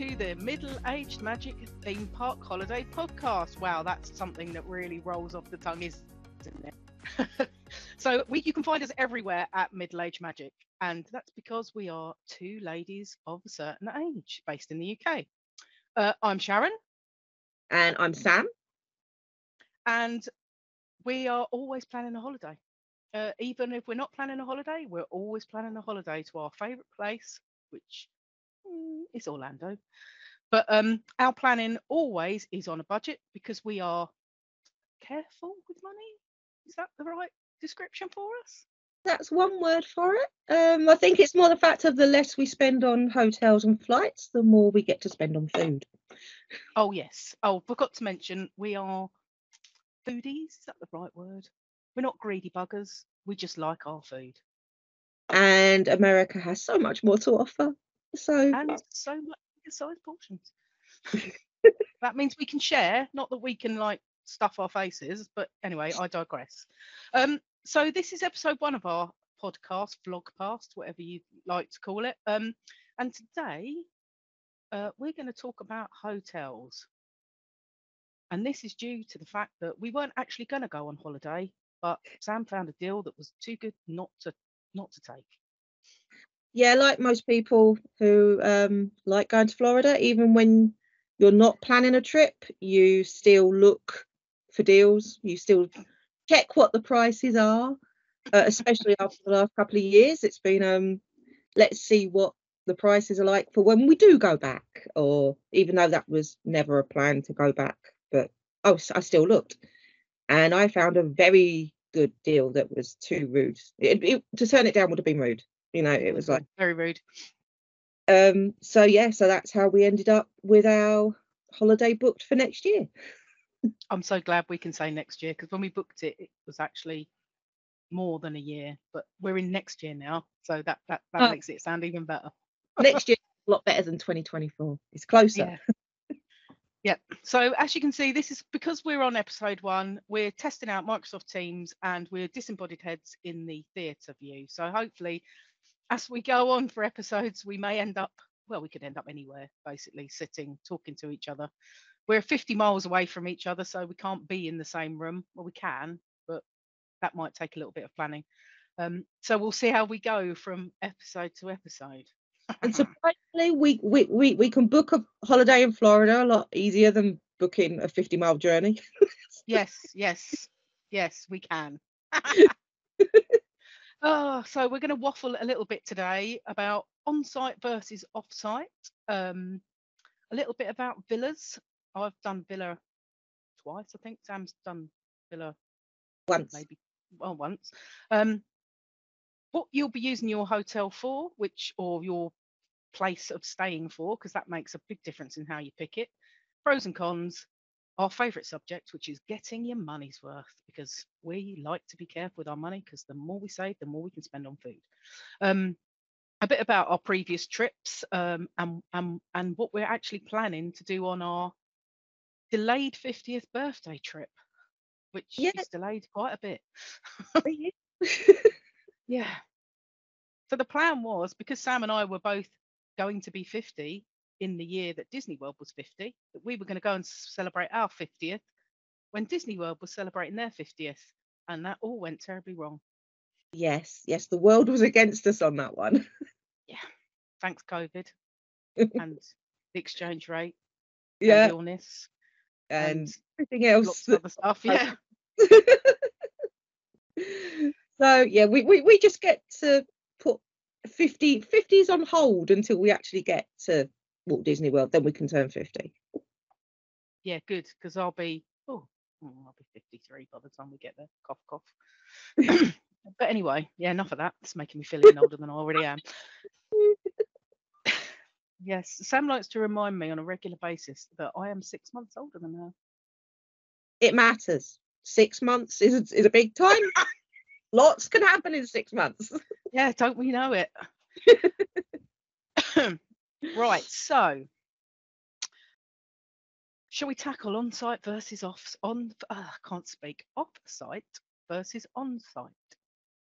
to the Middle Aged Magic Theme Park Holiday Podcast. Wow, that's something that really rolls off the tongue, isn't it? so we, you can find us everywhere at Middle Aged Magic, and that's because we are two ladies of a certain age based in the UK. Uh, I'm Sharon, And I'm Sam. and we are always planning a holiday. Uh, even if we're not planning a holiday, we're always planning a holiday to our favourite place, which mm, is Orlando. But um, our planning always is on a budget because we are careful with money. Is that the right description for us? That's one word for it. Um, I think it's more the fact of the less we spend on hotels and flights, the more we get to spend on food. Oh yes. Oh, forgot to mention we are foodies. Is that the right word? We're not greedy buggers. We just like our food. And America has so much more to offer. So and so much bigger size portions. that means we can share, not that we can like stuff our faces, but anyway, I digress. Um, so this is episode one of our podcast, vlog past, whatever you like to call it. Um, and today uh, we're going to talk about hotels. And this is due to the fact that we weren't actually going to go on holiday, but Sam found a deal that was too good not to not to take. Yeah, like most people who um, like going to Florida, even when you're not planning a trip, you still look for deals. You still check what the prices are, uh, especially after the last couple of years. It's been um, let's see what the prices are like for when we do go back, or even though that was never a plan to go back, but oh, I still looked, and I found a very good deal that was too rude. It, it, to turn it down would have been rude. You know, it was like very rude. um so yeah so that's how we ended up with our holiday booked for next year I'm so glad we can say next year because when we booked it, it was actually more than a year, but we're in next year now, so that that, that Oh. makes it sound even better. next year a lot better than 2024 it's closer Yeah. yeah. So as you can see, this is because we're on episode one, we're testing out Microsoft Teams and we're disembodied heads in the theatre view. So hopefully, as we go on for episodes, we may end up, well, we could end up anywhere, basically sitting, talking to each other. We're 50 miles away from each other, so we can't be in the same room. Well, we can, but that might take a little bit of planning. Um, so we'll see how we go from episode to episode. and surprisingly we, we we we can book a holiday in florida a lot easier than booking a 50 mile journey yes, yes, yes, we can. oh, so we're going to waffle a little bit today about on-site versus off-site. Um, a little bit about villas. I've done villa twice, I think. Sam's done villa once maybe well once. Um, what you'll be using your hotel for, which or your place of staying for, because that makes a big difference in how you pick it. Pros and cons. Our favourite subject, which is getting your money's worth, because we like to be careful with our money, because the more we save, the more we can spend on food. Um, a bit about our previous trips um, and, and and what we're actually planning to do on our delayed 50th birthday trip, which Yeah. is delayed quite a bit. Yeah. So the plan was because Sam and I were both going to be 50 in the year that Disney World was 50, that we were going to go and celebrate our 50th when Disney World was celebrating their 50th. And that all went terribly wrong. yes yes the world was against us on that one yeah, Thanks, COVID and the exchange rate and yeah illness and and everything else other stuff. Yeah. so yeah we, we we just get to put 50 50s on hold until we actually get to Walt Disney World then we can turn 50 Yeah, good. Because I'll be, oh, mm, I'll be 53 by the time we get there. Cough, cough. but anyway, yeah, enough of that. It's making me feel even older than I already am. Yes, Sam likes to remind me on a regular basis that I am six months older than her. it matters six months is a, is a big time lots can happen in six months Yeah, don't we know it? right, so shall we tackle on site versus off on uh, I can't speak off site versus on site?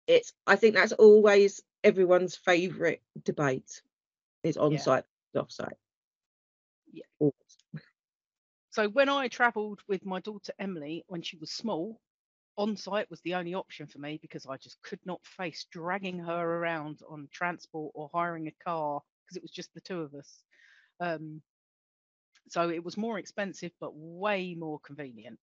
it's i think that's always everyone's favorite debate is on Yeah. site off site Yeah. Always. So when I travelled with my daughter Emily when she was small, on site was the only option for me because I just could not face dragging her around on transport or hiring a car because it was just the two of us. Um, so it was more expensive but way more convenient.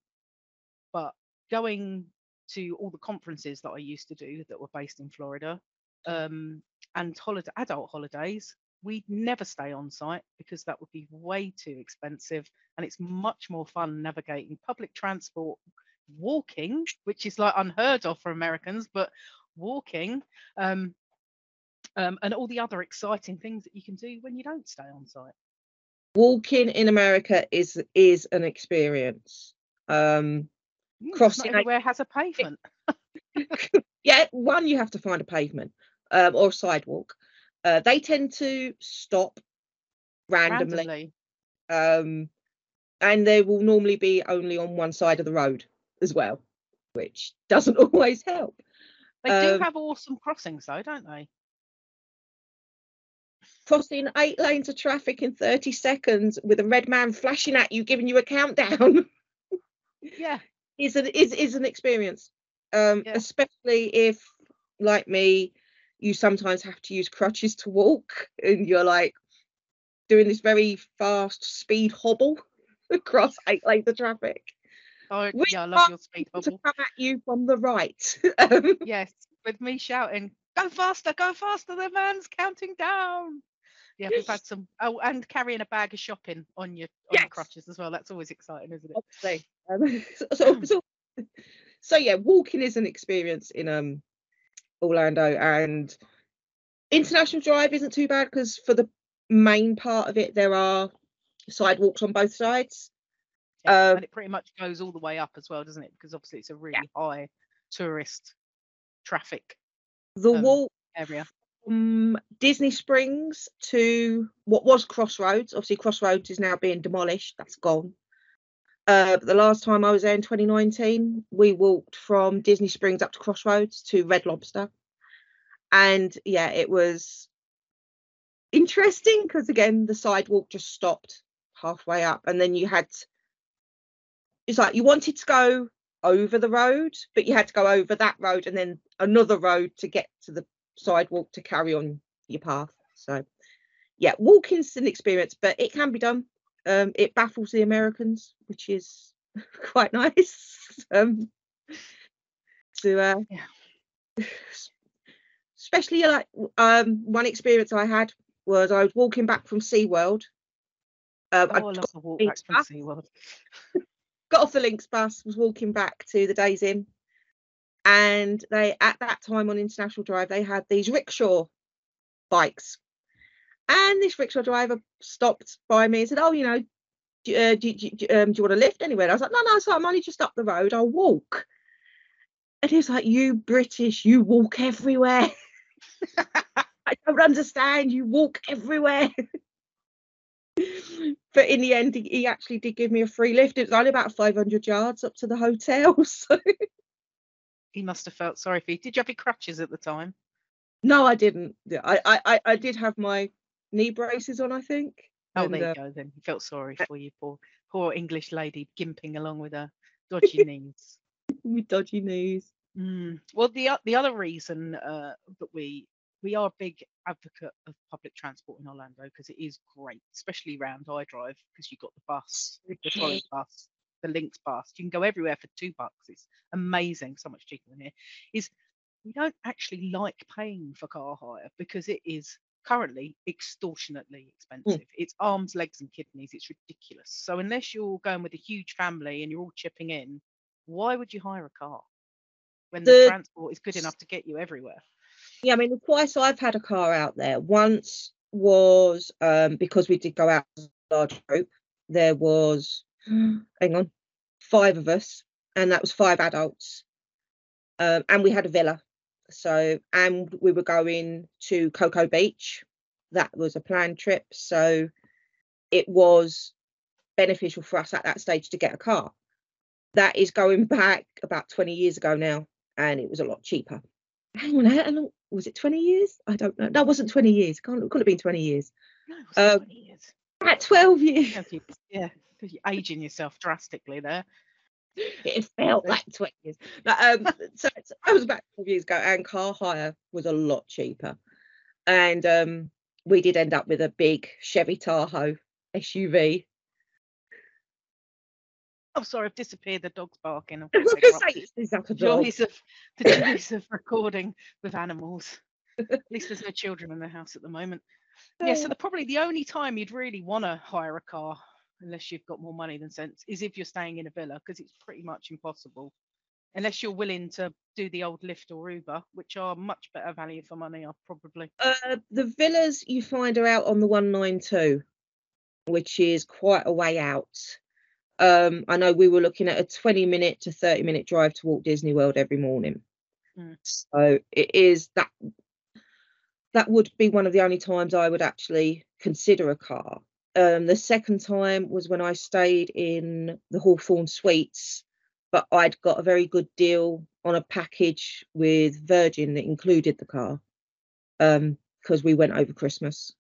But going to all the conferences that I used to do that were based in Florida um, and holiday adult holidays, we'd never stay on site because that would be way too expensive and it's much more fun navigating public transport walking which is like unheard of for americans but walking um, um, and all the other exciting things that you can do when you don't stay on site Walking in America is is an experience. Um, Mm, Crossing not a- everywhere has a pavement yeah, one you have to find a pavement um, or a sidewalk. Uh, they tend to stop randomly, randomly um, and they will normally be only on one side of the road as well, which doesn't always help. they do Um, have awesome crossings though don't they Crossing eight lanes of traffic in 30 seconds with a red man flashing at you, giving you a countdown. yeah is an is is an experience um Yeah. especially if like me you sometimes have to use crutches to walk and you're like doing this very fast speed hobble across eight lanes of traffic oh Which yeah i love your speed hobble. to come at you from the right um, yes with me shouting go faster go faster the man's counting down yeah we've had some oh and carrying a bag of shopping on your on Yes. your crutches as well that's always exciting isn't it obviously um, so, so, so, so yeah walking is an experience in um orlando and international drive isn't too bad because for the main part of it there are sidewalks on both sides Yeah, Um, and it pretty much goes all the way up as well, doesn't it? Because obviously it's a really high tourist traffic the um, walk area. From disney springs to what was crossroads obviously crossroads is now being demolished that's gone uh, but the last time I was there in 2019, we walked from Disney Springs up to Crossroads to Red Lobster. And yeah, it was interesting because again, the sidewalk just stopped halfway up. And then you had, it's like you wanted to go over the road, but you had to go over that road and then another road to get to the sidewalk to carry on your path. So yeah, walking's an experience, but it can be done um, it baffles the Americans, which is quite nice. Um, to uh, Yeah. especially like um, one experience I had was I was walking back from SeaWorld. Um, Oh, I love got, walk back from. SeaWorld. got off the Lynx bus, was walking back to the Days Inn, and they at that time on International Drive they had these rickshaw bikes, and this rickshaw driver stopped by me and said, "Oh, you know, do, uh, do, do, um, do you want to lift anywhere?" And I was like, "No, no, so I'm only just up the road. I'll walk." And he was like, "You British, you walk everywhere. I don't understand. You walk everywhere." but in the end, he, he actually did give me a free lift. It was only about 500 yards up to the hotel. So He must have felt sorry for you. Did you have your crutches at the time? no, I didn't. Yeah, I, I, I, did have my knee braces on, I think. Oh, and, there you uh, go then. He felt sorry for you, poor poor English lady gimping along with her dodgy knees. with dodgy knees. Mm. Well, the the other reason uh, that we we are a big advocate of public transport in Orlando because it is great, especially around I Drive because you've got the bus, the trolley bus, the Lynx bus. You can go everywhere for two bucks. It's amazing, so much cheaper than here. Is we don't actually like paying for car hire because it is currently extortionately expensive. It's arms, legs, and kidneys. It's ridiculous. So unless you're going with a huge family and you're all chipping in, why would you hire a car when the, The- transport is good enough to get you everywhere? Yeah, I mean, the twice I've had a car out there. Once was um, because we did go out as a large group. There was, hang on, five of us, and that was five adults. Um, and we had a villa. So, and we were going to Cocoa Beach. That was a planned trip. So, it was beneficial for us at that stage to get a car. That is going back about 20 years ago now, and it was a lot cheaper. Hang on, how long was it 20 years? I don't know. No, it wasn't 20 years. Can't, it couldn't have been 20 years. No, it Uh, 20 years. At 12 years. Yeah, you're aging yourself drastically there. It felt like 20 years. No, um, so, so I was about 12 years ago, and car hire was a lot cheaper. And um, we did end up with a big Chevy Tahoe SUV. I'm sorry, I've disappeared. The dog's barking. I've got to say, it's like a The dog. joys of the joys of recording with animals. At least there's no children in the house at the moment. Yeah, so the probably the only time you'd really want to hire a car, unless you've got more money than sense, is if you're staying in a villa because it's pretty much impossible, unless you're willing to do the old Lyft or Uber, which are much better value for money, are probably. Uh, the villas you find are out on the 192, which is quite a way out. Um, I know we were looking at a 20 minute to 30 minute drive to Walt Disney World every morning. Mm. So it is that that would be one of the only times I would actually consider a car. Um, the second time was when I stayed in the Hawthorn Suites, but I'd got a very good deal on a package with Virgin that included the car um because we went over Christmas.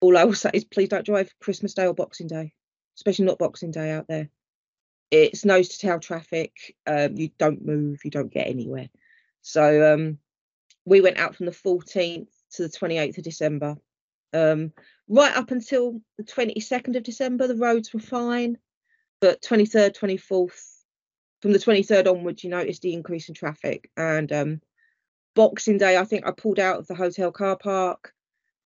All I will say is please don't drive Christmas Day or Boxing Day, especially not Boxing Day out there. It's nose to tail traffic. Um, you don't move, you don't get anywhere. So um, we went out from the 14th to the 28th of December. Um, right up until the 22nd of December, the roads were fine, but 23rd, 24th, from the 23rd onwards, you noticed the increase in traffic. And um, Boxing Day, I think I pulled out of the hotel car park,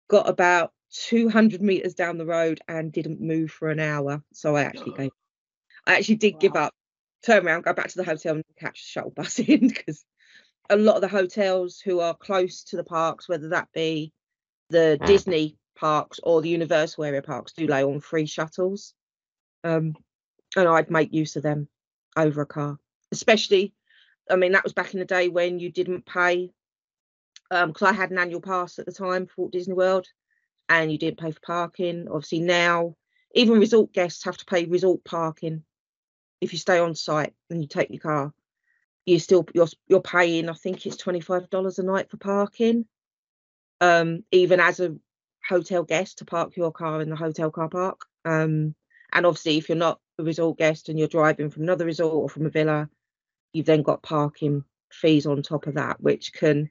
got about 200 meters down the road, and didn't move for an hour. So I actually gave. I actually did give up. Turn around, go back to the hotel, and catch the shuttle bus in because a lot of the hotels who are close to the parks, whether that be the Disney parks or the Universal area parks, do lay on free shuttles. Um, and I'd make use of them over a car, especially. I mean, that was back in the day when you didn't pay, because I had an annual pass at the time for Walt Disney World, and you didn't pay for parking. Obviously, now even resort guests have to pay resort parking if you stay on site and you take your car. You still you're you're paying. I think it's twenty five dollars a night for parking. Um, even as a hotel guest to park your car in the hotel car park. Um, and obviously, if you're not a resort guest and you're driving from another resort or from a villa, you've then got parking fees on top of that, which can,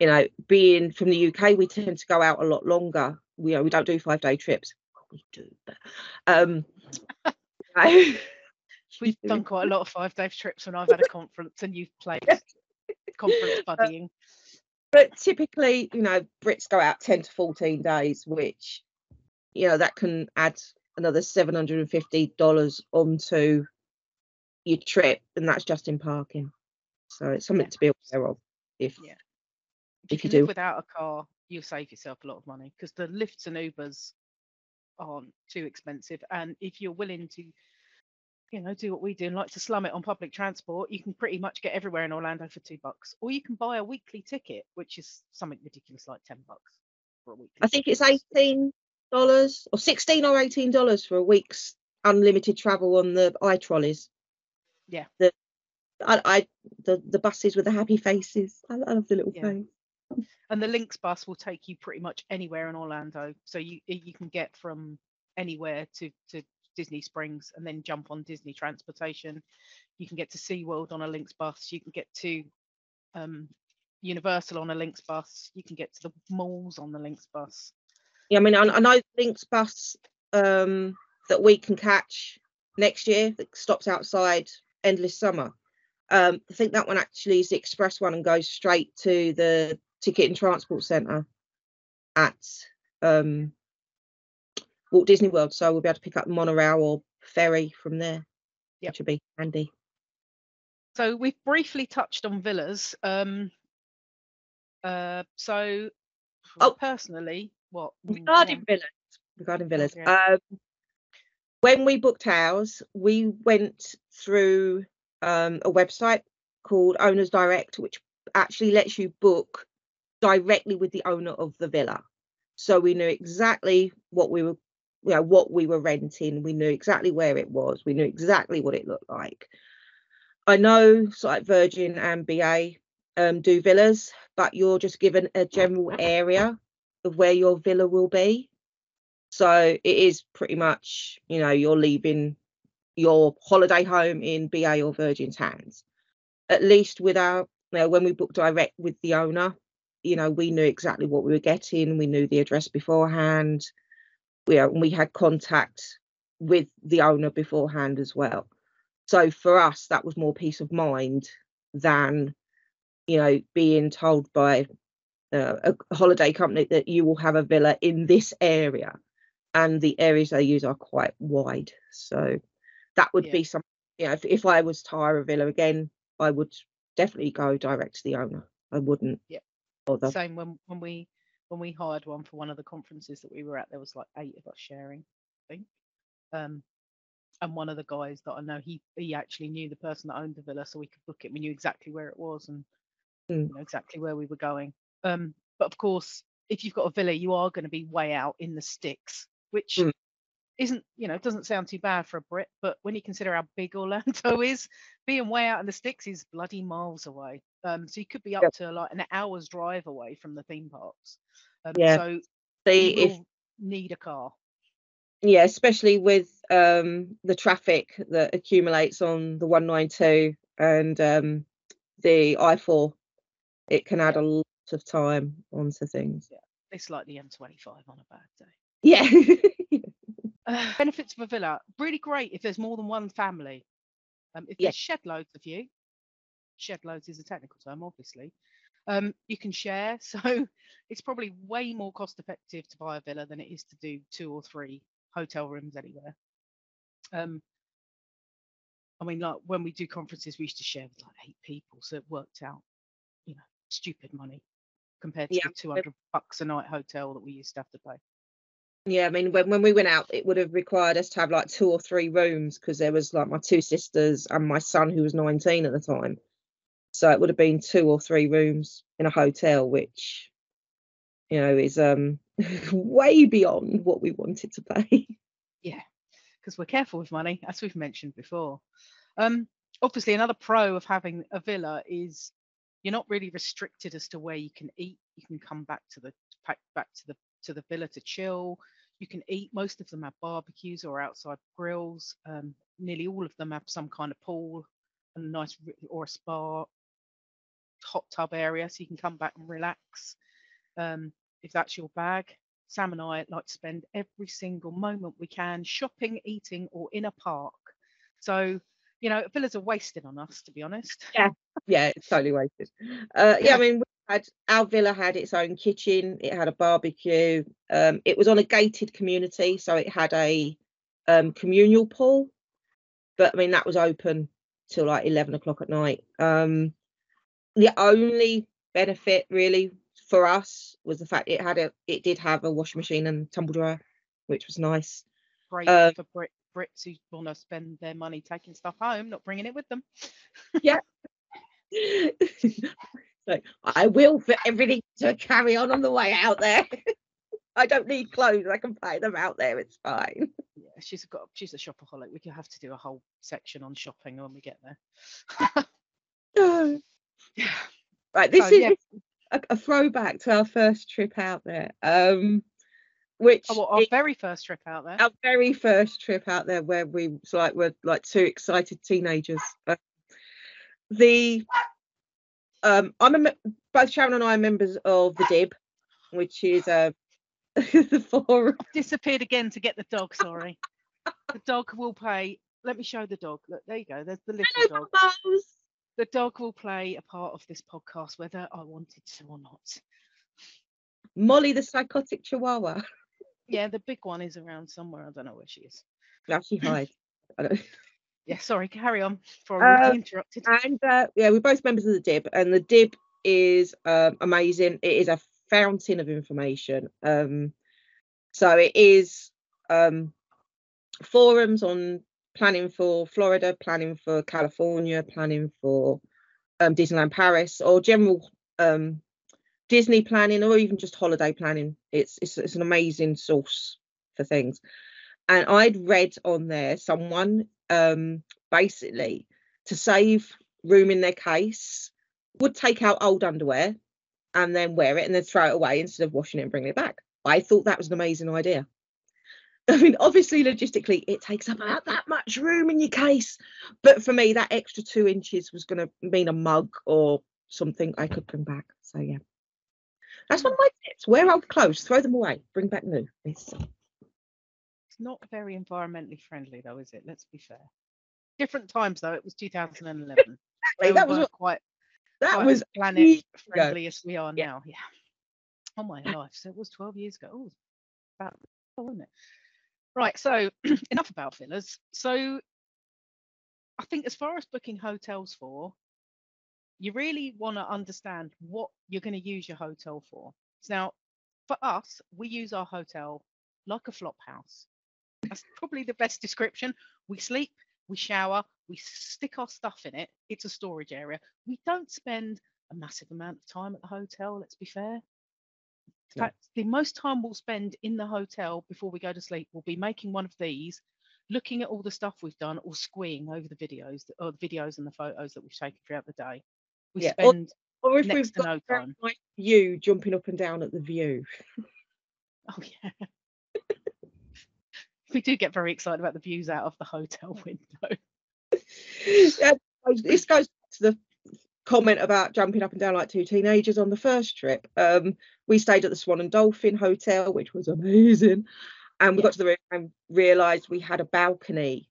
you know, being from the UK, we tend to go out a lot longer. We, you know, we don't do five day trips. Well, we do, but um, know, We've done quite a lot of five day trips when I've had a conference and you've played conference buddying. But typically, you know, Brits go out 10 to 14 days, which, you know, that can add another $750 onto your trip, and that's just in parking. So it's something Yeah. to be aware of. If Yeah. if you can do, without a car, you'll save yourself a lot of money because the Lyfts and Ubers aren't too expensive. And if you're willing to, you know, do what we do and like to slum it on public transport, you can pretty much get everywhere in Orlando for two bucks. Or you can buy a weekly ticket, which is something ridiculous like ten bucks for a weekly. I think it's eighteen dollars or sixteen or eighteen dollars for a week's unlimited travel on the i trolleys. Yeah. The I, I the the buses with the happy faces. I, I love the little Yeah. face. and the Lynx bus will take you pretty much anywhere in Orlando. So you you can get from anywhere to to Disney Springs and then jump on Disney transportation. You can get to SeaWorld on a Lynx bus. You can get to um, Universal on a Lynx bus. You can get to the malls on the Lynx bus. Yeah, I mean, I, I know Lynx bus um, that we can catch next year that stops outside Endless Summer. Um, I think that one actually is the express one and goes straight to the Ticket and Transport Centre at um, Walt Disney World. So we'll be able to pick up monorail or ferry from there, Yep. which would be handy. So we've briefly touched on villas. Um, uh, so Oh. personally, what Regarding villas, regarding villas, yeah. um, when we booked ours, we went through um, a website called Owners Direct, which actually lets you book directly with the owner of the villa. So we knew exactly what we were, you know, what we were renting. We knew exactly where it was. We knew exactly what it looked like. I know, so like Virgin and BA um, do villas, but you're just given a general area of where your villa will be. So it is pretty much, you know, you're leaving your holiday home in BA or Virgin's hands. At least with our, you know, when we booked direct with the owner, you know, we knew exactly what we were getting. We knew the address beforehand. We, uh, we had contact with the owner beforehand as well. So for us, that was more peace of mind than, you know, being told by uh, a holiday company that you will have a villa in this area. And the areas they use are quite wide. So that would Yeah. be something, you know, if, if I was to hire a villa again, I would definitely go direct to the owner. I wouldn't Yeah. bother. Same when when we when we hired one for one of the conferences that we were at, there was like eight of us sharing, I think. Um, and one of the guys that I know, he he actually knew the person that owned the villa, so we could book it. We knew exactly where it was and Mm. you know, exactly where we were going. Um, but of course, if you've got a villa, you are going to be way out in the sticks, which Mm. isn't, you know, doesn't sound too bad for a Brit. But when you consider how big Orlando is, being way out in the sticks is bloody miles away. Um, so you could be up Yep. to like an hour's drive away from the theme parks. Um, Yeah. So See, if need a car. yeah, especially with um, the traffic that accumulates on the 192 and um, the I4, it can add a lot of time onto things. It's like the M25 on a bad day. Yeah. Uh, benefits of a villa really great if there's more than one family. Um, if Yeah. there's shed loads of you, shed loads is a technical term, obviously. Um, you can share, so it's probably way more cost effective to buy a villa than it is to do two or three hotel rooms anywhere. Um, I mean, like when we do conferences, we used to share with like eight people, so it worked out, you know, stupid money compared to Yeah, the 200 bucks a night hotel that we used to have to pay. yeah, I mean, when, when we went out, it would have required us to have like two or three rooms because there was like my two sisters and my son who was 19 at the time. So it would have been two or three rooms in a hotel, which, you know, is um way beyond what we wanted to pay. Yeah, because we're careful with money, as we've mentioned before. Um, obviously, another pro of having a villa is you're not really restricted as to where you can eat. You can come back to the back to the to the villa to chill. You can eat. Most of them have barbecues or outside grills. Um, nearly all of them have some kind of pool and a nice or a spa, hot tub area, so you can come back and relax. Um, if that's your bag, Sam and I like to spend every single moment we can shopping, eating, or in a park. So, you know, villas are wasted on us, to be honest. yeah, yeah, it's totally wasted. Uh, yeah. I mean, we had our villa had its own kitchen. It had a barbecue. Um, it was on a gated community, so it had a um, communal pool. But I mean, that was open till like eleven o'clock at night. Um, the only benefit really for us was the fact it had a it did have a washing machine and tumble dryer, which was nice. Great Uh, for Brit- Brits who want to spend their money taking stuff home, not bringing it with them. Yeah. so I will fit everything to carry on on the way out there. I don't need clothes. I can pay them out there. It's fine. Yeah, she's got she's a shopaholic. We could have to do a whole section on shopping when we get there. yeah. right. This So, is yeah. a, a throwback to our first trip out there. Um, which Oh, well, our is very first trip out there. our very first trip out there where we was like were like two excited teenagers. Uh, the um, I'm a both Sharon and I are members of the DIBB, which is uh, the forum. disappeared again to get the dog. Sorry, the dog will play. Let me show the dog. Look, there you go. There's the little dog. Bubbles. The dog will play a part of this podcast, whether I wanted to or not. Molly the psychotic chihuahua. Yeah, the big one is around somewhere. I don't know where she is. No, she hides. Yeah, sorry. Carry on. Before I rudely Um, interrupted. And uh, yeah, we're both members of the DIBB, and the DIBB is um, amazing. It is a fountain of information. Um, so it is um, forums on planning for Florida, planning for California, planning for um, Disneyland Paris, or general um, Disney planning, or even just holiday planning. It's, it's it's an amazing source for things. And I'd read on there someone um, basically to save room in their case would take out old underwear and then wear it and then throw it away instead of washing it and bringing it back. I thought that was an amazing idea. I mean, obviously, logistically, it takes up about that much room in your case. But for me, that extra two inches was going to mean a mug or something I could bring back. So, yeah. That's one of my tips. Wear old clothes, throw them away, bring back new. It's, It's not very environmentally friendly, though, is it? Let's be fair. Different times, though. It was 2011. exactly, that was quite, that quite was as planet friendly as we are Yeah. now. Yeah. Oh my life. So it was 12 years ago. Oh, about, wasn't it? Right. So enough about villas. So I think as far as booking hotels for, you really want to understand what you're going to use your hotel for. Now, for us, we use our hotel like a flop house. That's probably the best description. We sleep, we shower, we stick our stuff in it. It's a storage area. We don't spend a massive amount of time at the hotel, let's be fair. In fact, the most time we'll spend in the hotel before we go to sleep will be making one of these, looking at all the stuff we've done, or squeeing over the videos, or the videos and the photos that we've taken throughout the day. We Yeah, spend, Or if next we've got no time. nice view jumping up and down at the view. oh yeah. we do get very excited about the views out of the hotel window. Yeah, this goes to the comment about jumping up and down like two teenagers on the first trip. Um, we stayed at the Swan and Dolphin Hotel, which was amazing. And we Yeah. got to the room and realised we had a balcony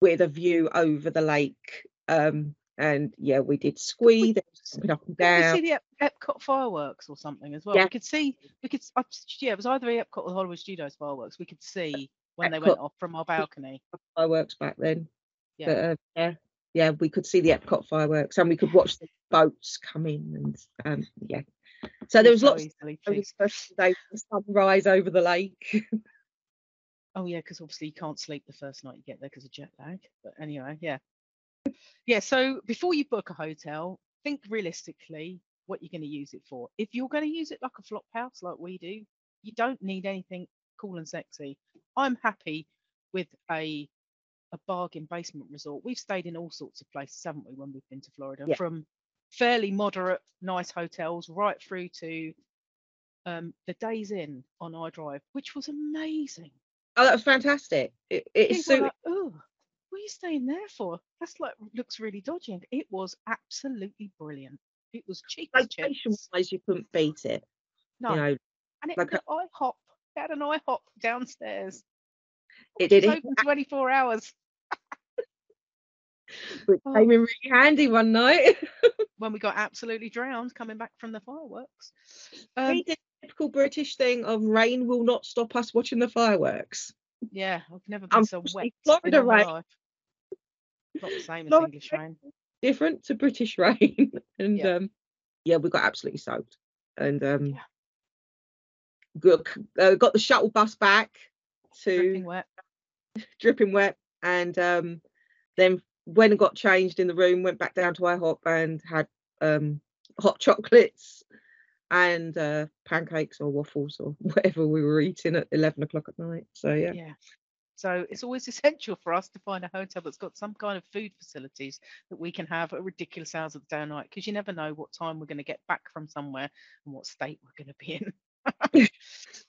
with a view over the lake. Um, and yeah, we did squee, there was up and we down. see the Ep- Epcot fireworks or something as well? Yeah. We could see, we could, I- yeah, it was either the Epcot or the Hollywood Studios fireworks. We could see when they went off from our balcony. Fireworks back then. Yeah. But uh, yeah, yeah, we could see the Epcot fireworks and we could watch the boats come in and um, yeah. So there was so lots easily over the pleased. first the sunrise over the lake. Oh yeah, because obviously you can't sleep the first night you get there because of jet lag. But anyway, yeah. Yeah, so before you book a hotel, think realistically what you're going to use it for. If you're going to use it like a flop house like we do, you don't need anything cool and sexy. I'm happy with a a bargain basement resort. We've stayed in all sorts of places, haven't we, when we've been to Florida? Yeah. From fairly moderate, nice hotels right through to um, the Days Inn on I Drive, which was amazing. Oh, that was fantastic. It, it People suited. were like, oh, what are you staying there for? That's like looks really dodgy. And It was absolutely brilliant. It was cheap Location wise, you couldn't beat it. No, You know, and it like had an IHOP. It had an IHOP downstairs. it did. It's It open 24 hours. Which Oh. came in really handy one night. When we got absolutely drowned coming back from the fireworks. we Um, did the typical British thing of rain will not stop us watching the fireworks. yeah, I've never been so Unfortunately, wet in Florida my rain- life. Not the same as Florida English rain. Different to British rain. and Yeah. um, yeah, we got absolutely soaked. And um, Yeah. got, uh, got the shuttle bus back to Dripping wet. dripping wet and um then when I got changed in the room went back down to IHOP and had um hot chocolates and uh pancakes or waffles or whatever we were eating at 11 o'clock at night so yeah, Yeah. So it's always essential for us to find a hotel that's got some kind of food facilities that we can have at ridiculous hours of the day and night because you never know what time we're going to get back from somewhere and what state we're going to be in.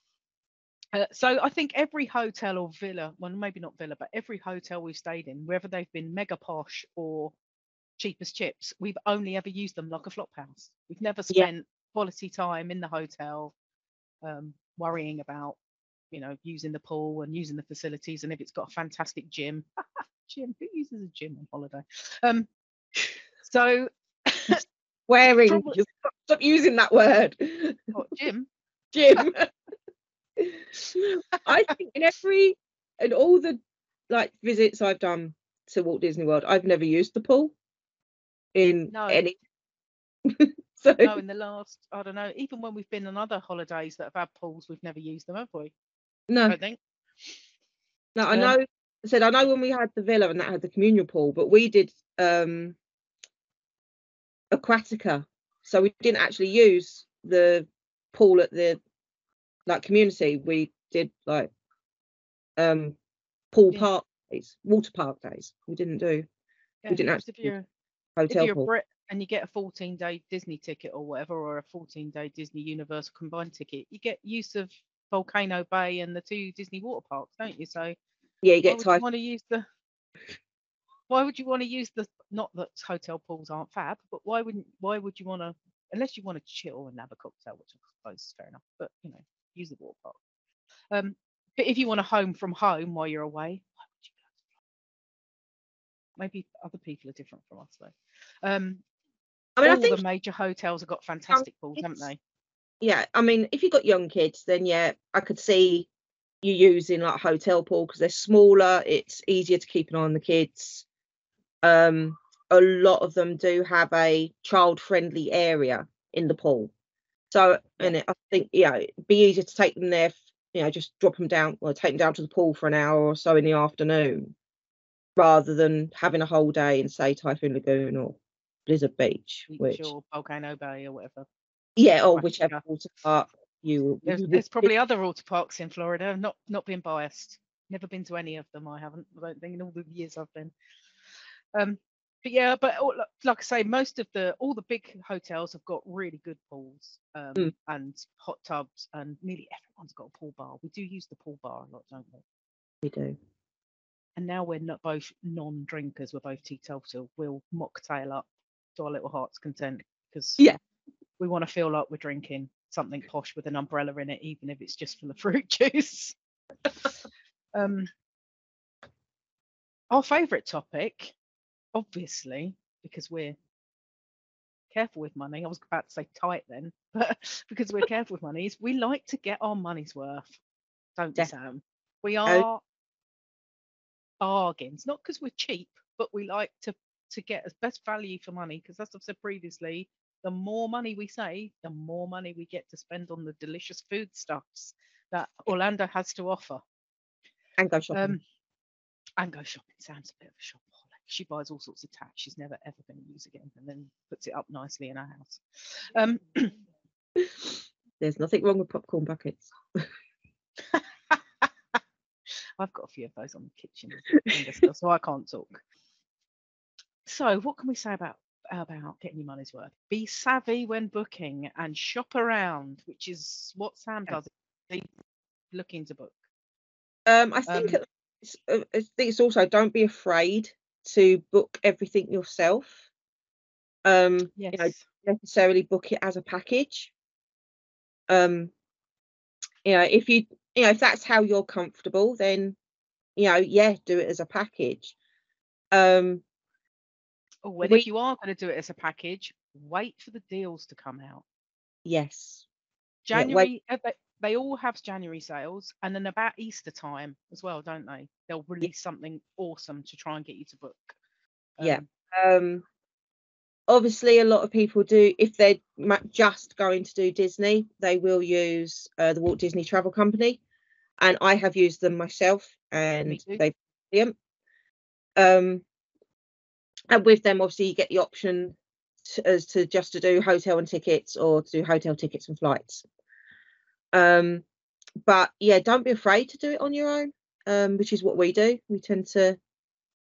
Uh, so I think every hotel or villa, well, maybe not villa, but every hotel we've stayed in, whether they've been mega posh or cheapest chips, we've only ever used them like a flop house. We've never Yeah. spent quality time in the hotel um, worrying about, you know, using the pool and using the facilities. And if it's got a fantastic gym, gym, who uses a gym on holiday? Um, so, wearing Probably- stop, using that word what, gym? Jim I think in every and all the like visits I've done to Walt Disney World I've never used the pool in No. any so No, in the last, I don't know, even when we've been on other holidays that have had pools, we've never used them, have we? no I think. No, I know. I said I know when we had the villa and that had the communal pool, but we did um Aquatica, so we didn't actually use the pool at the like community. We did like um pool Yeah. park days, water park days. We didn't do Yeah, we didn't actually if you're if you're a. Brit and you get a 14 day Disney ticket or whatever, or a 14 day Disney Universal combined ticket, you get use of Volcano Bay and the two Disney water parks, don't you? So Yeah, you why get would you want to use the why would you want to use the not that hotel pools aren't fab, but why wouldn't why would you want to unless you want to chill and have a cocktail, which I suppose is fair enough, but you know, use the water park. Um, but if you want a home from home while you're away, you go to Florida? Maybe other people are different from us though. Um, I mean, I think the major hotels have got fantastic pools, haven't they? yeah, I mean, if you've got young kids, then yeah, I could see you using like a hotel pool because they're smaller. It's easier to keep an eye on the kids. Um, a lot of them do have a child-friendly area in the pool, so and it, I think yeah, it'd be easier to take them there. You know, just drop them down or take them down to the pool for an hour or so in the afternoon, rather than having a whole day in say Typhoon Lagoon or Blizzard Beach, Beach which or Volcano Bay or whatever. yeah, or whichever water park you. There's, you there's probably other water parks in Florida. Not not being biased. Never been to any of them. I haven't. I don't think in all the years I've been. Um, but yeah, but all- like- I say, most of the all the big hotels have got really good pools um, Mm. and hot tubs, and nearly everyone's got a pool bar. We do use the pool bar a lot, don't we? we do. And now we're not both non-drinkers. We're both teetotal. We'll mocktail up to our little heart's content because Yeah. we want to feel like we're drinking something posh with an umbrella in it, even if it's just full the fruit juice. um, our favourite topic, obviously, because we're careful with money. I was about to say tight then, but because we're careful with money, is we like to get our money's worth, don't we, Sam? We Oh. are bargains, not because we're cheap, but we like to to get as best value for money. Because as I've said previously, the more money we save, the more money we get to spend on the delicious foodstuffs that Orlando has to offer. And go shopping. Um, and go shopping. Sam's a bit of a shopaholic. She buys all sorts of tack she's never ever going to use again, and then puts it up nicely in her house. Um, There's nothing wrong with popcorn buckets. I've got a few of those on the kitchen so I can't talk. So, what can we say about about getting your money's worth? Be savvy when booking and shop around, which is what Sam does. He's looking to book. Um, I think Um, it's, uh, I think it's also don't be afraid to book everything yourself. Um, Yes. you know, necessarily book it as a package. Um, you know, if you you know if that's how you're comfortable, then you know, yeah, do it as a package. Um, oh, and we- if you are going to do it as a package, wait for the deals to come out. yes, January, uh, they, all have January sales, and then about Easter time as well, don't they? They'll release something awesome to try and get you to book. Yeah. Um, um obviously a lot of people do if they're just going to do disney they will use uh, the walt disney travel company and i have used them myself and they brilliant um and with them obviously you get the option to, as to just to do hotel and tickets or to do hotel tickets and flights um but yeah don't be afraid to do it on your own um which is what we do we tend to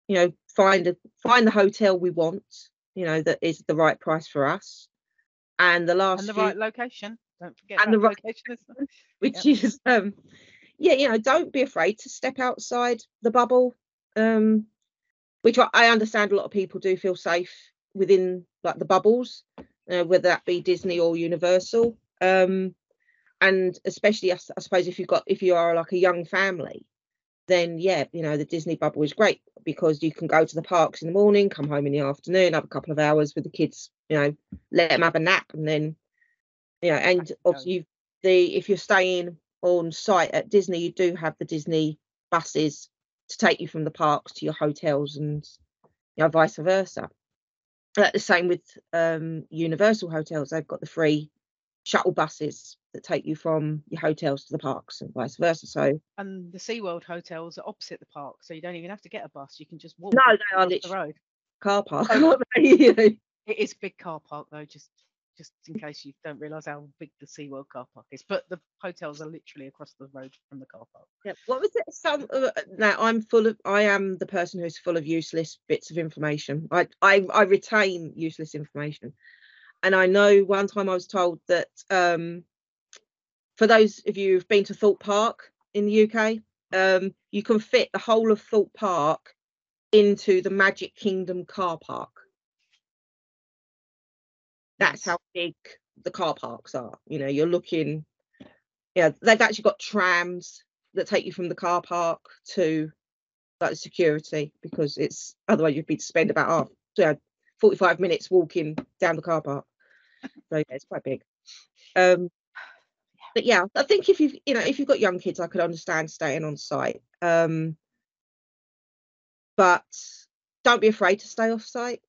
you know find a find the hotel we want you know that is the right price for us and the last and the few, right location. Don't forget And the right- location. as well. which is um yeah you know don't be afraid to step outside the bubble um which I, I understand a lot of people do feel safe within like the bubbles uh, whether that be disney or universal um and especially I suppose if you've got if you are like a young family then yeah you know the disney bubble is great because you can go to the parks in the morning come home in the afternoon have a couple of hours with the kids you know let them have a nap and then you know and obviously the if you're staying on site at disney you do have the disney buses to take you from the parks to your hotels and you know vice versa. Uh, the same with um universal hotels they've got the free shuttle buses that take you from your hotels to the parks and vice versa so And the SeaWorld hotels are opposite the park, so you don't even have to get a bus. You can just walk no they are the road. car park aren't they? You know? It is big car park though, just just in case you don't realise how big the SeaWorld car park is. But the hotels are literally across the road from the car park. Yeah. What was it? Some uh, now I'm full of. I am the person who's full of useless bits of information. I I, I retain useless information, and I know one time I was told that um, for those of you who've been to Thorpe Park in the UK, um, you can fit the whole of Thorpe Park into the Magic Kingdom car park. That's how big the car parks are. You know, you're looking, yeah, they've actually got trams that take you from the car park to like security because it's otherwise you'd be to spend about half, yeah, 45 minutes walking down the car park. So yeah, it's quite big. Um, but yeah, I think if you've you know if you've got young kids, I could understand staying on site. Um, but don't be afraid to stay off site.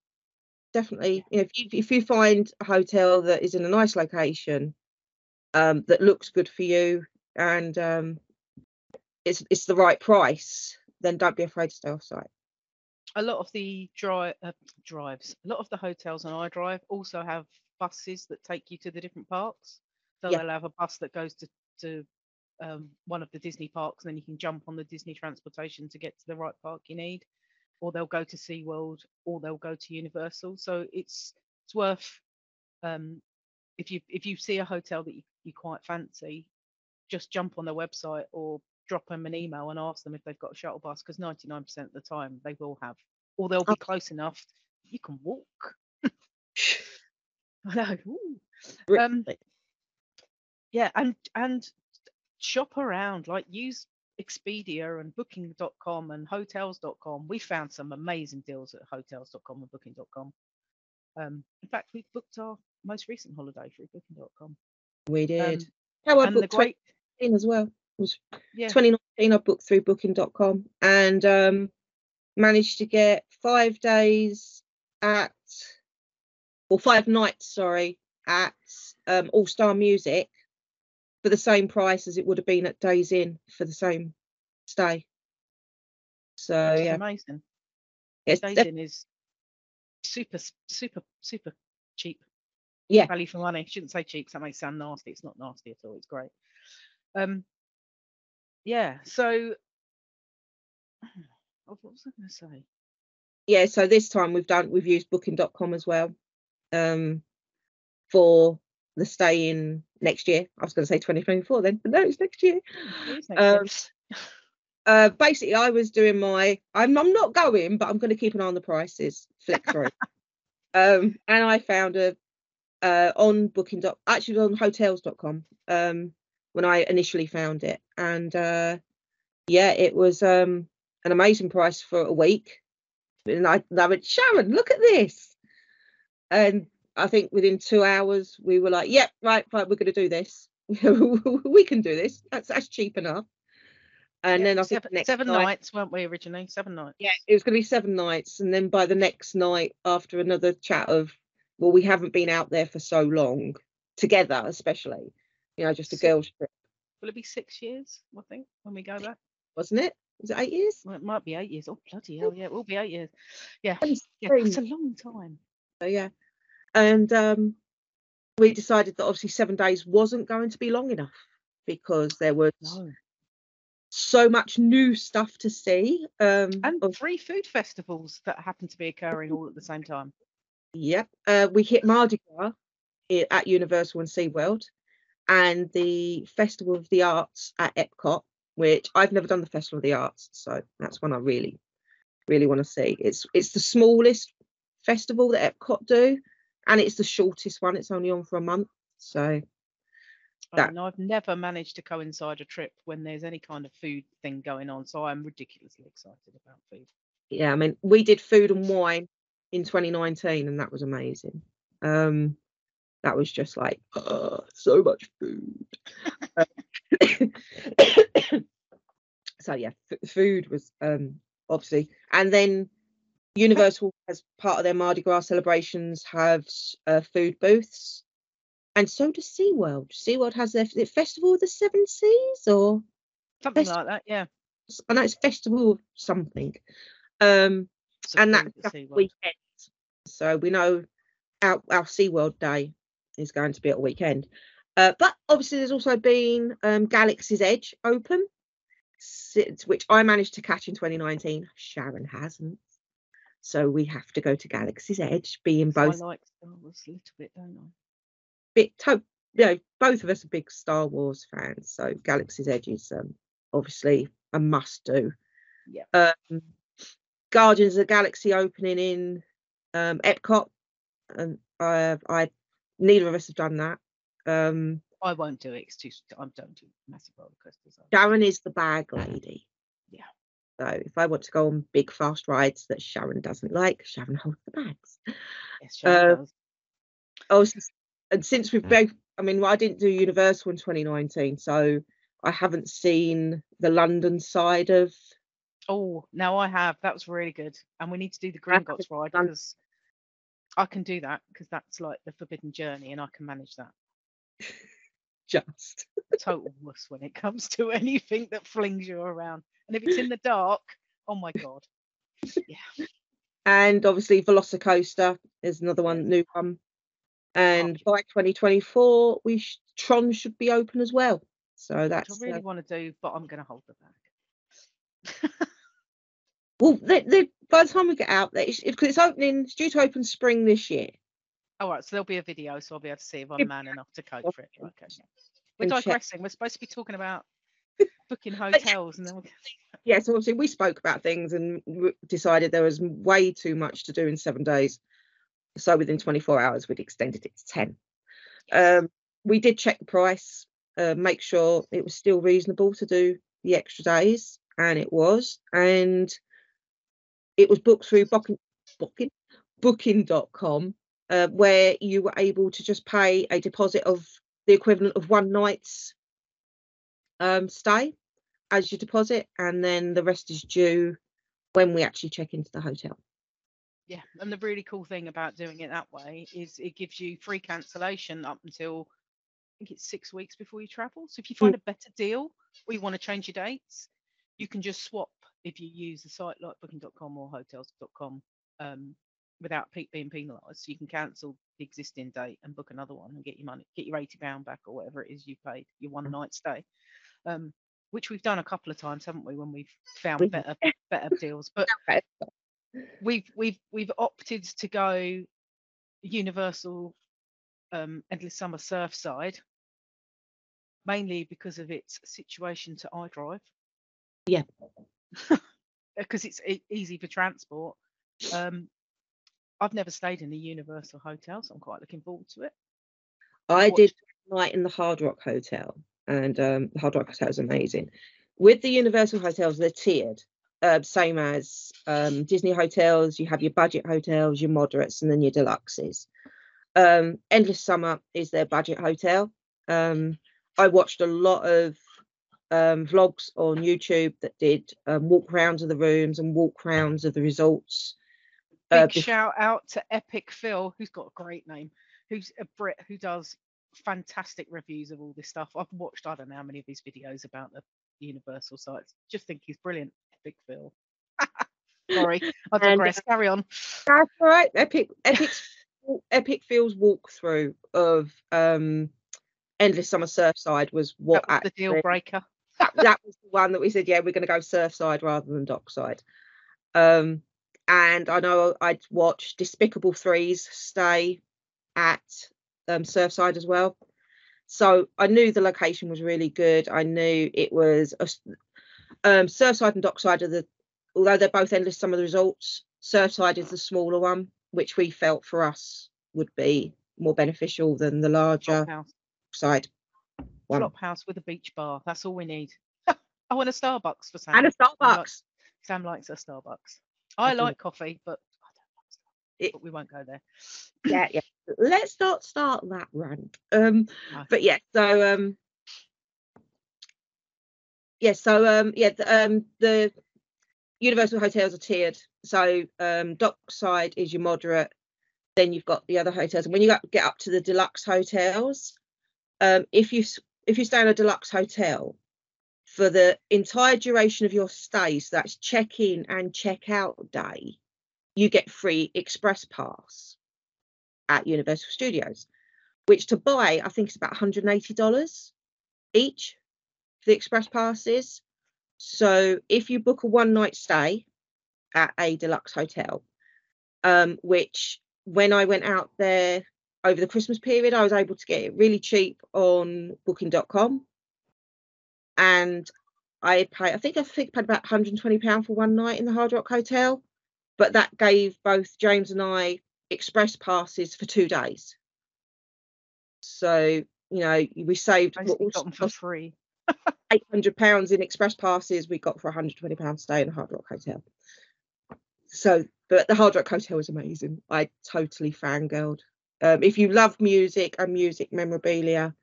Definitely, you know, if you if you find a hotel that is in a nice location, um, that looks good for you, and um, it's it's the right price, then don't be afraid to stay off site. a lot of the dri- uh, drives, a lot of the hotels on I Drive also have buses that take you to the different parks. So Yeah. they'll have a bus that goes to to um, one of the Disney parks, and then you can jump on the Disney transportation to get to the right park you need. Or they'll go to SeaWorld, or they'll go to Universal. So it's it's worth um, if you if you see a hotel that you, you quite fancy, just jump on their website or drop them an email and ask them if they've got a shuttle bus because 99% of the time they will have or they'll be Oh. close enough you can walk I know. Um, yeah and and shop around like use expedia and booking.com and hotels.com we found some amazing deals at hotels.com and booking.com um in fact we booked our most recent holiday through booking.com we did. um, How I booked great 2019 as well. It was yeah 2019 I booked through booking.com and um, managed to get five days at, or five nights, sorry, at um, All Star Music for the same price as it would have been at Days Inn for the same stay. So is yeah, amazing it's Days def- in is super, super, super cheap. Yeah. Value for money. Shouldn't say cheap. That may sound nasty. It's not nasty at all. It's great. Um. Yeah. So. What was I going to say? yeah. So this time we've done we've used booking.com as well um, for the stay in next year. I was going to say 2024 then, but no, it's next year. It is next year. Um, uh, basically, I was doing my. I'm, I'm not going, but I'm going to keep an eye on the prices. Flick through, um, and I found a uh, on Booking. Dot, actually, on Hotels.com. Um, when I initially found it, and uh, yeah, it was um, an amazing price for a week. And I, I went, Sharon, look at this, and I think within two hours we were like, yep, right, right, we're going to do this. we can do this. That's that's cheap enough. And Yeah, then I think seven, next seven night, nights, weren't we originally? Seven nights. yeah, it was going to be seven nights, and then by the next night, after another chat of, well, we haven't been out there for so long together, especially, you know, just a girls trip, Will it be six years? I think when we go back. wasn't it? Was it eight years? Well, it might be eight years. Oh bloody hell! Yeah, it will be eight years. Yeah, yeah, that's a long time. So yeah, and um, we decided that obviously seven days wasn't going to be long enough because there was No. so much new stuff to see. Um, And of- three food festivals that happen to be occurring all at the same time. Yep. Uh, we hit Mardi Gras at Universal and SeaWorld and the Festival of the Arts at Epcot, which I've never done the Festival of the Arts, so that's one I really, really want to see. It's it's the smallest festival that Epcot do, and it's the shortest one. It's only on for a month. So That- mean, I've never managed to coincide a trip when there's any kind of food thing going on, so I'm ridiculously excited about food. yeah, I mean, we did food and wine in 2019, and that was amazing. Um, that was just like "Oh, so much food. Uh, so yeah, f- food was um obviously, and then Universal as part of their Mardi Gras celebrations have uh, food booths, and so does SeaWorld. SeaWorld has their Festival of the Seven Seas, or Something Fest- like that, yeah. I know it's Festival of something. Um, of and that's weekend. So we know our our SeaWorld day is going to be at a weekend. Uh, but obviously, there's also been um, Galaxy's Edge open, which I managed to catch in 2019. Sharon hasn't. So we have to go to Galaxy's Edge, being both. I like Star Wars a little bit, don't I? bit to- you know, both of us are big Star Wars fans, so Galaxy's Edge is um, obviously a must do. Yeah. Um, Guardians of the Galaxy opening in um, Epcot, and I, I, neither of us have done that. Um, I won't do it. It's too. I don't do massive roller coasters. Sharon is the bag lady. Yeah. So if I want to go on big fast rides that Sharon doesn't like, Sharon holds the bags. Yes, Sharon Uh, does. Oh, and since we've both, I mean, I didn't do Universal in 2019, so I haven't seen the London side of. Oh, now I have. That was really good. And we need to do the Gringotts ride because I can do that because that's like the Forbidden Journey and I can manage that. Just Total wuss when it comes to anything that flings you around. And if it's in the dark, oh my god. Yeah. And obviously Velocicoaster is another one, new one. And Oh. by 2024, we sh- Tron should be open as well. So Which that's I really uh, want to do, but I'm going to hold the back. well. They, they, by the time we get out there, it's, because it's opening, it's due to open spring this year. All right, so there'll be a video, so I'll be able to see if I'm man enough to cope for it. Okay. We're digressing. We're supposed to be talking about booking hotels, and then we're yeah, so obviously we spoke about things and decided there was way too much to do in seven days. So within 24 hours, we'd extended it to 10. Um, we did check the price, uh, make sure it was still reasonable to do the extra days, and it was. And it was booked through booking, booking, booking.com, uh, where you were able to just pay a deposit of the equivalent of one night's um, stay as your deposit, and then the rest is due when we actually check into the hotel. Yeah, and the really cool thing about doing it that way is it gives you free cancellation up until I think it's six weeks before you travel. So if you find a better deal or you want to change your dates, you can just swap if you use a site like booking.com or hotels.com um, without pe- being penalised. So you can cancel the existing date and book another one and get your money, get your eighty pound back or whatever it is you paid, your one night stay. Um, which we've done a couple of times, haven't we, when we've found better better deals. But we've we've we've opted to go universal um endless summer surfside mainly because of its situation to I Drive Yeah. because it's e- easy for transport um I've never stayed in a universal hotel so I'm quite looking forward to it I did night in the Hard Rock Hotel, and um, the Hard Rock Hotel is amazing. With the Universal hotels, they're tiered, uh, same as um, Disney hotels. You have your budget hotels, your moderates, and then your deluxes. Um, Endless Summer is their budget hotel. Um, I watched a lot of um, vlogs on YouTube that did um, walk rounds of the rooms and walk rounds of the resorts. Big Uh, bef- shout out to Epic Phil who's got a great name who's a Brit who does fantastic reviews of all this stuff. I've watched I don't know how many of his videos about the universal sites. Just think he's brilliant Epic Phil. Sorry I And, uh, carry on. That's right. Epic Epic's Epic Phil's walkthrough of um Endless Summer Surfside was what that was the deal breaker. that, that was the one that we said, yeah, we're going to go surfside rather than dockside. Um, and I know I'd watched Despicable Threes stay at um, Surfside as well. So I knew the location was really good. I knew it was a, um, Surfside and Dockside are the, although they're both endless summer resorts, Surfside is the smaller one, which we felt for us would be more beneficial than the larger Flophouse side one. Flophouse with a beach bar that's all we need I want a Starbucks for Sam And a Sam Starbucks. Sam likes a Starbucks I like coffee but I don't It- but we won't go there yeah, yeah. Let's not start that rant. Um, No. but yeah, so um, yeah, so um, yeah, the, um, the Universal hotels are tiered. So um, dockside is your moderate. Then you've got the other hotels, and when you get up to the deluxe hotels, um, if you if you stay in a deluxe hotel for the entire duration of your stay, so that's check in and check out day, you get free express pass at Universal Studios, which to buy, I think is about $180 each for the express passes. So if you book a one night stay at a deluxe hotel, um, which when I went out there over the Christmas period, I was able to get it really cheap on Booking.com, and I paid. I think I think I paid about 120 pound for one night in the Hard Rock Hotel, but that gave both James and I express passes for two days. So you know we saved what got them for free. 800 pounds in express passes. We got for 120 pounds stay in a Hard Rock Hotel. So, but the Hard Rock Hotel was amazing. I totally fangirled. Um, if you love music and music memorabilia,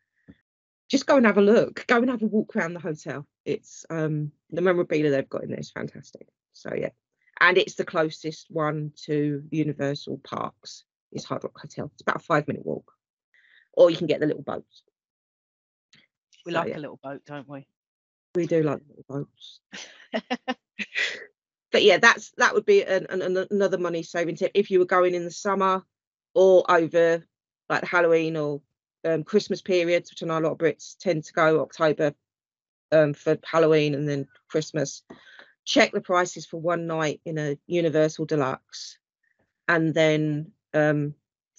just go and have a look. Go and have a walk around the hotel. It's um the memorabilia they've got in there is fantastic. So yeah, and it's the closest one to Universal Parks. Is Hard Rock Hotel. It's about a five minute walk, or you can get the little boats. We So, like yeah, a little boat, don't we? we do like little boats. but yeah, that's that would be an, an, an- another money saving tip if you were going in the summer or over like Halloween or um, Christmas periods, which I know a lot of Brits tend to go October um, for Halloween and then Christmas. Check the prices for one night in a Universal Deluxe, and then um,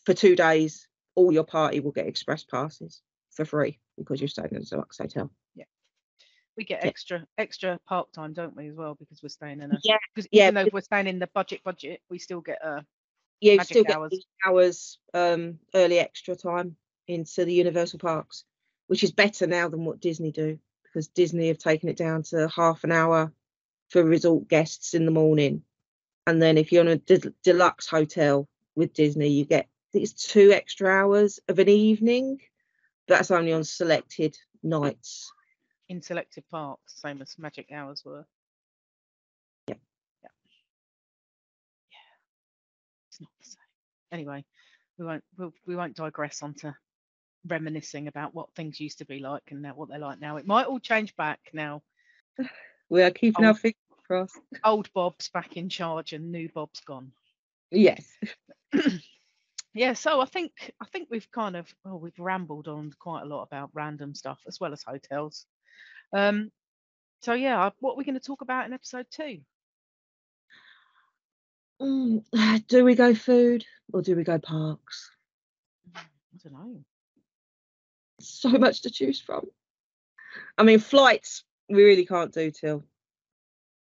for two days, all your party will get express passes for free because you're staying in a deluxe hotel. Yeah, we get Yeah. extra extra park time, don't we, as well, because we're staying in a Yeah, because yeah, even though we're staying in the budget budget, we still get a you Magic still get hours. eight hours um, early extra time into the Universal parks, which is better now than what Disney do because Disney have taken it down to half an hour for resort guests in the morning, and then if you're in a de- deluxe hotel with Disney, you get these two extra hours of an evening. That's only on selected nights. in selected parks, same as magic hours were. Yeah. Yeah. Yeah. It's not the same. Anyway, we won't we'll, we won't digress onto reminiscing about what things used to be like and now what they're like now. It might all change back now. We are keeping Oh. our fingers crossed. Old Bob's back in charge and new Bob's gone. Yes. yeah so i think i think we've kind of well we've rambled on quite a lot about random stuff as well as hotels um so yeah what are we going to talk about in episode two Mm, do we go food or do we go parks? i don't know so much to choose from. I mean, flights we really can't do till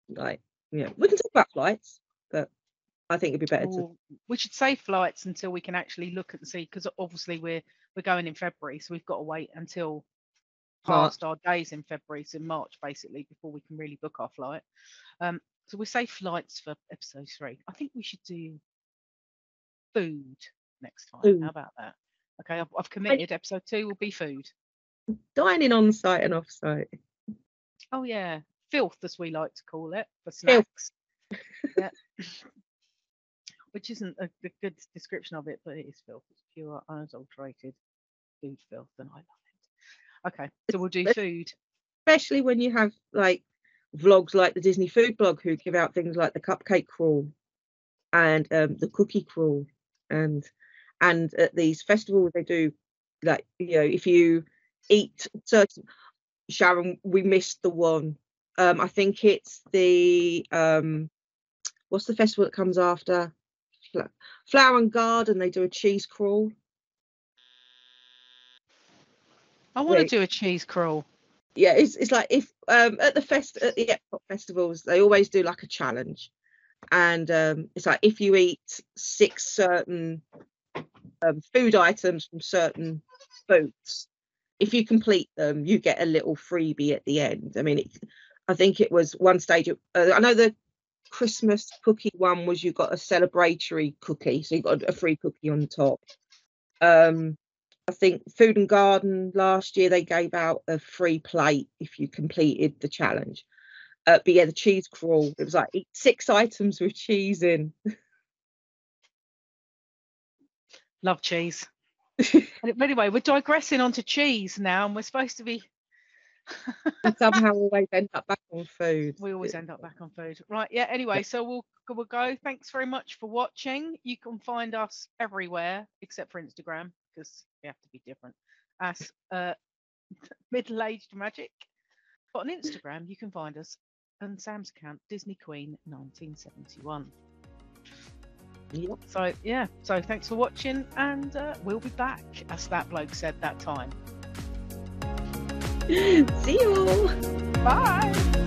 like yeah, we can talk about flights, but I think it'd be better to we should save flights until we can actually look and see because obviously we're we're going in february so we've got to wait until March. past our days in february so march basically before we can really book our flight um so we save flights for episode three i think we should do food next time Food. how about that okay i've, I've committed episode two will be food. Dining on site and off site. oh yeah. Filth as we like to call it for snacks. Yeah. Which isn't a, a good description of it but it is filth. It's pure unadulterated food filth and i love it. Okay so we'll do food. Especially when you have like vlogs like the Disney Food Blog who give out things like the cupcake crawl and um, the cookie crawl and and at these festivals they do like you know if you eat certain Sharon we missed the one um I think it's the um what's the festival that comes after? Flower and Garden they do a cheese crawl. I want to do a cheese crawl. Yeah, it's it's like if um at the fest at the Epcot festivals they always do like a challenge, and um it's like if you eat six certain um, food items from certain foods, if you complete them, you get a little freebie at the end. I mean, it, I think it was one stage. Uh, I know the Christmas cookie one was you got a celebratory cookie, so you got a free cookie on top. Um, I think Food and Garden last year they gave out a free plate if you completed the challenge. Uh, but yeah, the cheese crawl it was like six items with cheese in. love cheese. But anyway we're digressing onto cheese now and we're supposed to be and somehow always end up back on food. we always end up back on food. Right yeah anyway so we'll we'll go. Thanks very much for watching. You can find us everywhere except for instagram because we have to be different. As uh middle-aged magic. But on instagram you can find us on sam's account disney queen 1971 Yep. So yeah, so thanks for watching, and uh, we'll be back, as that bloke said that time. See you. Bye.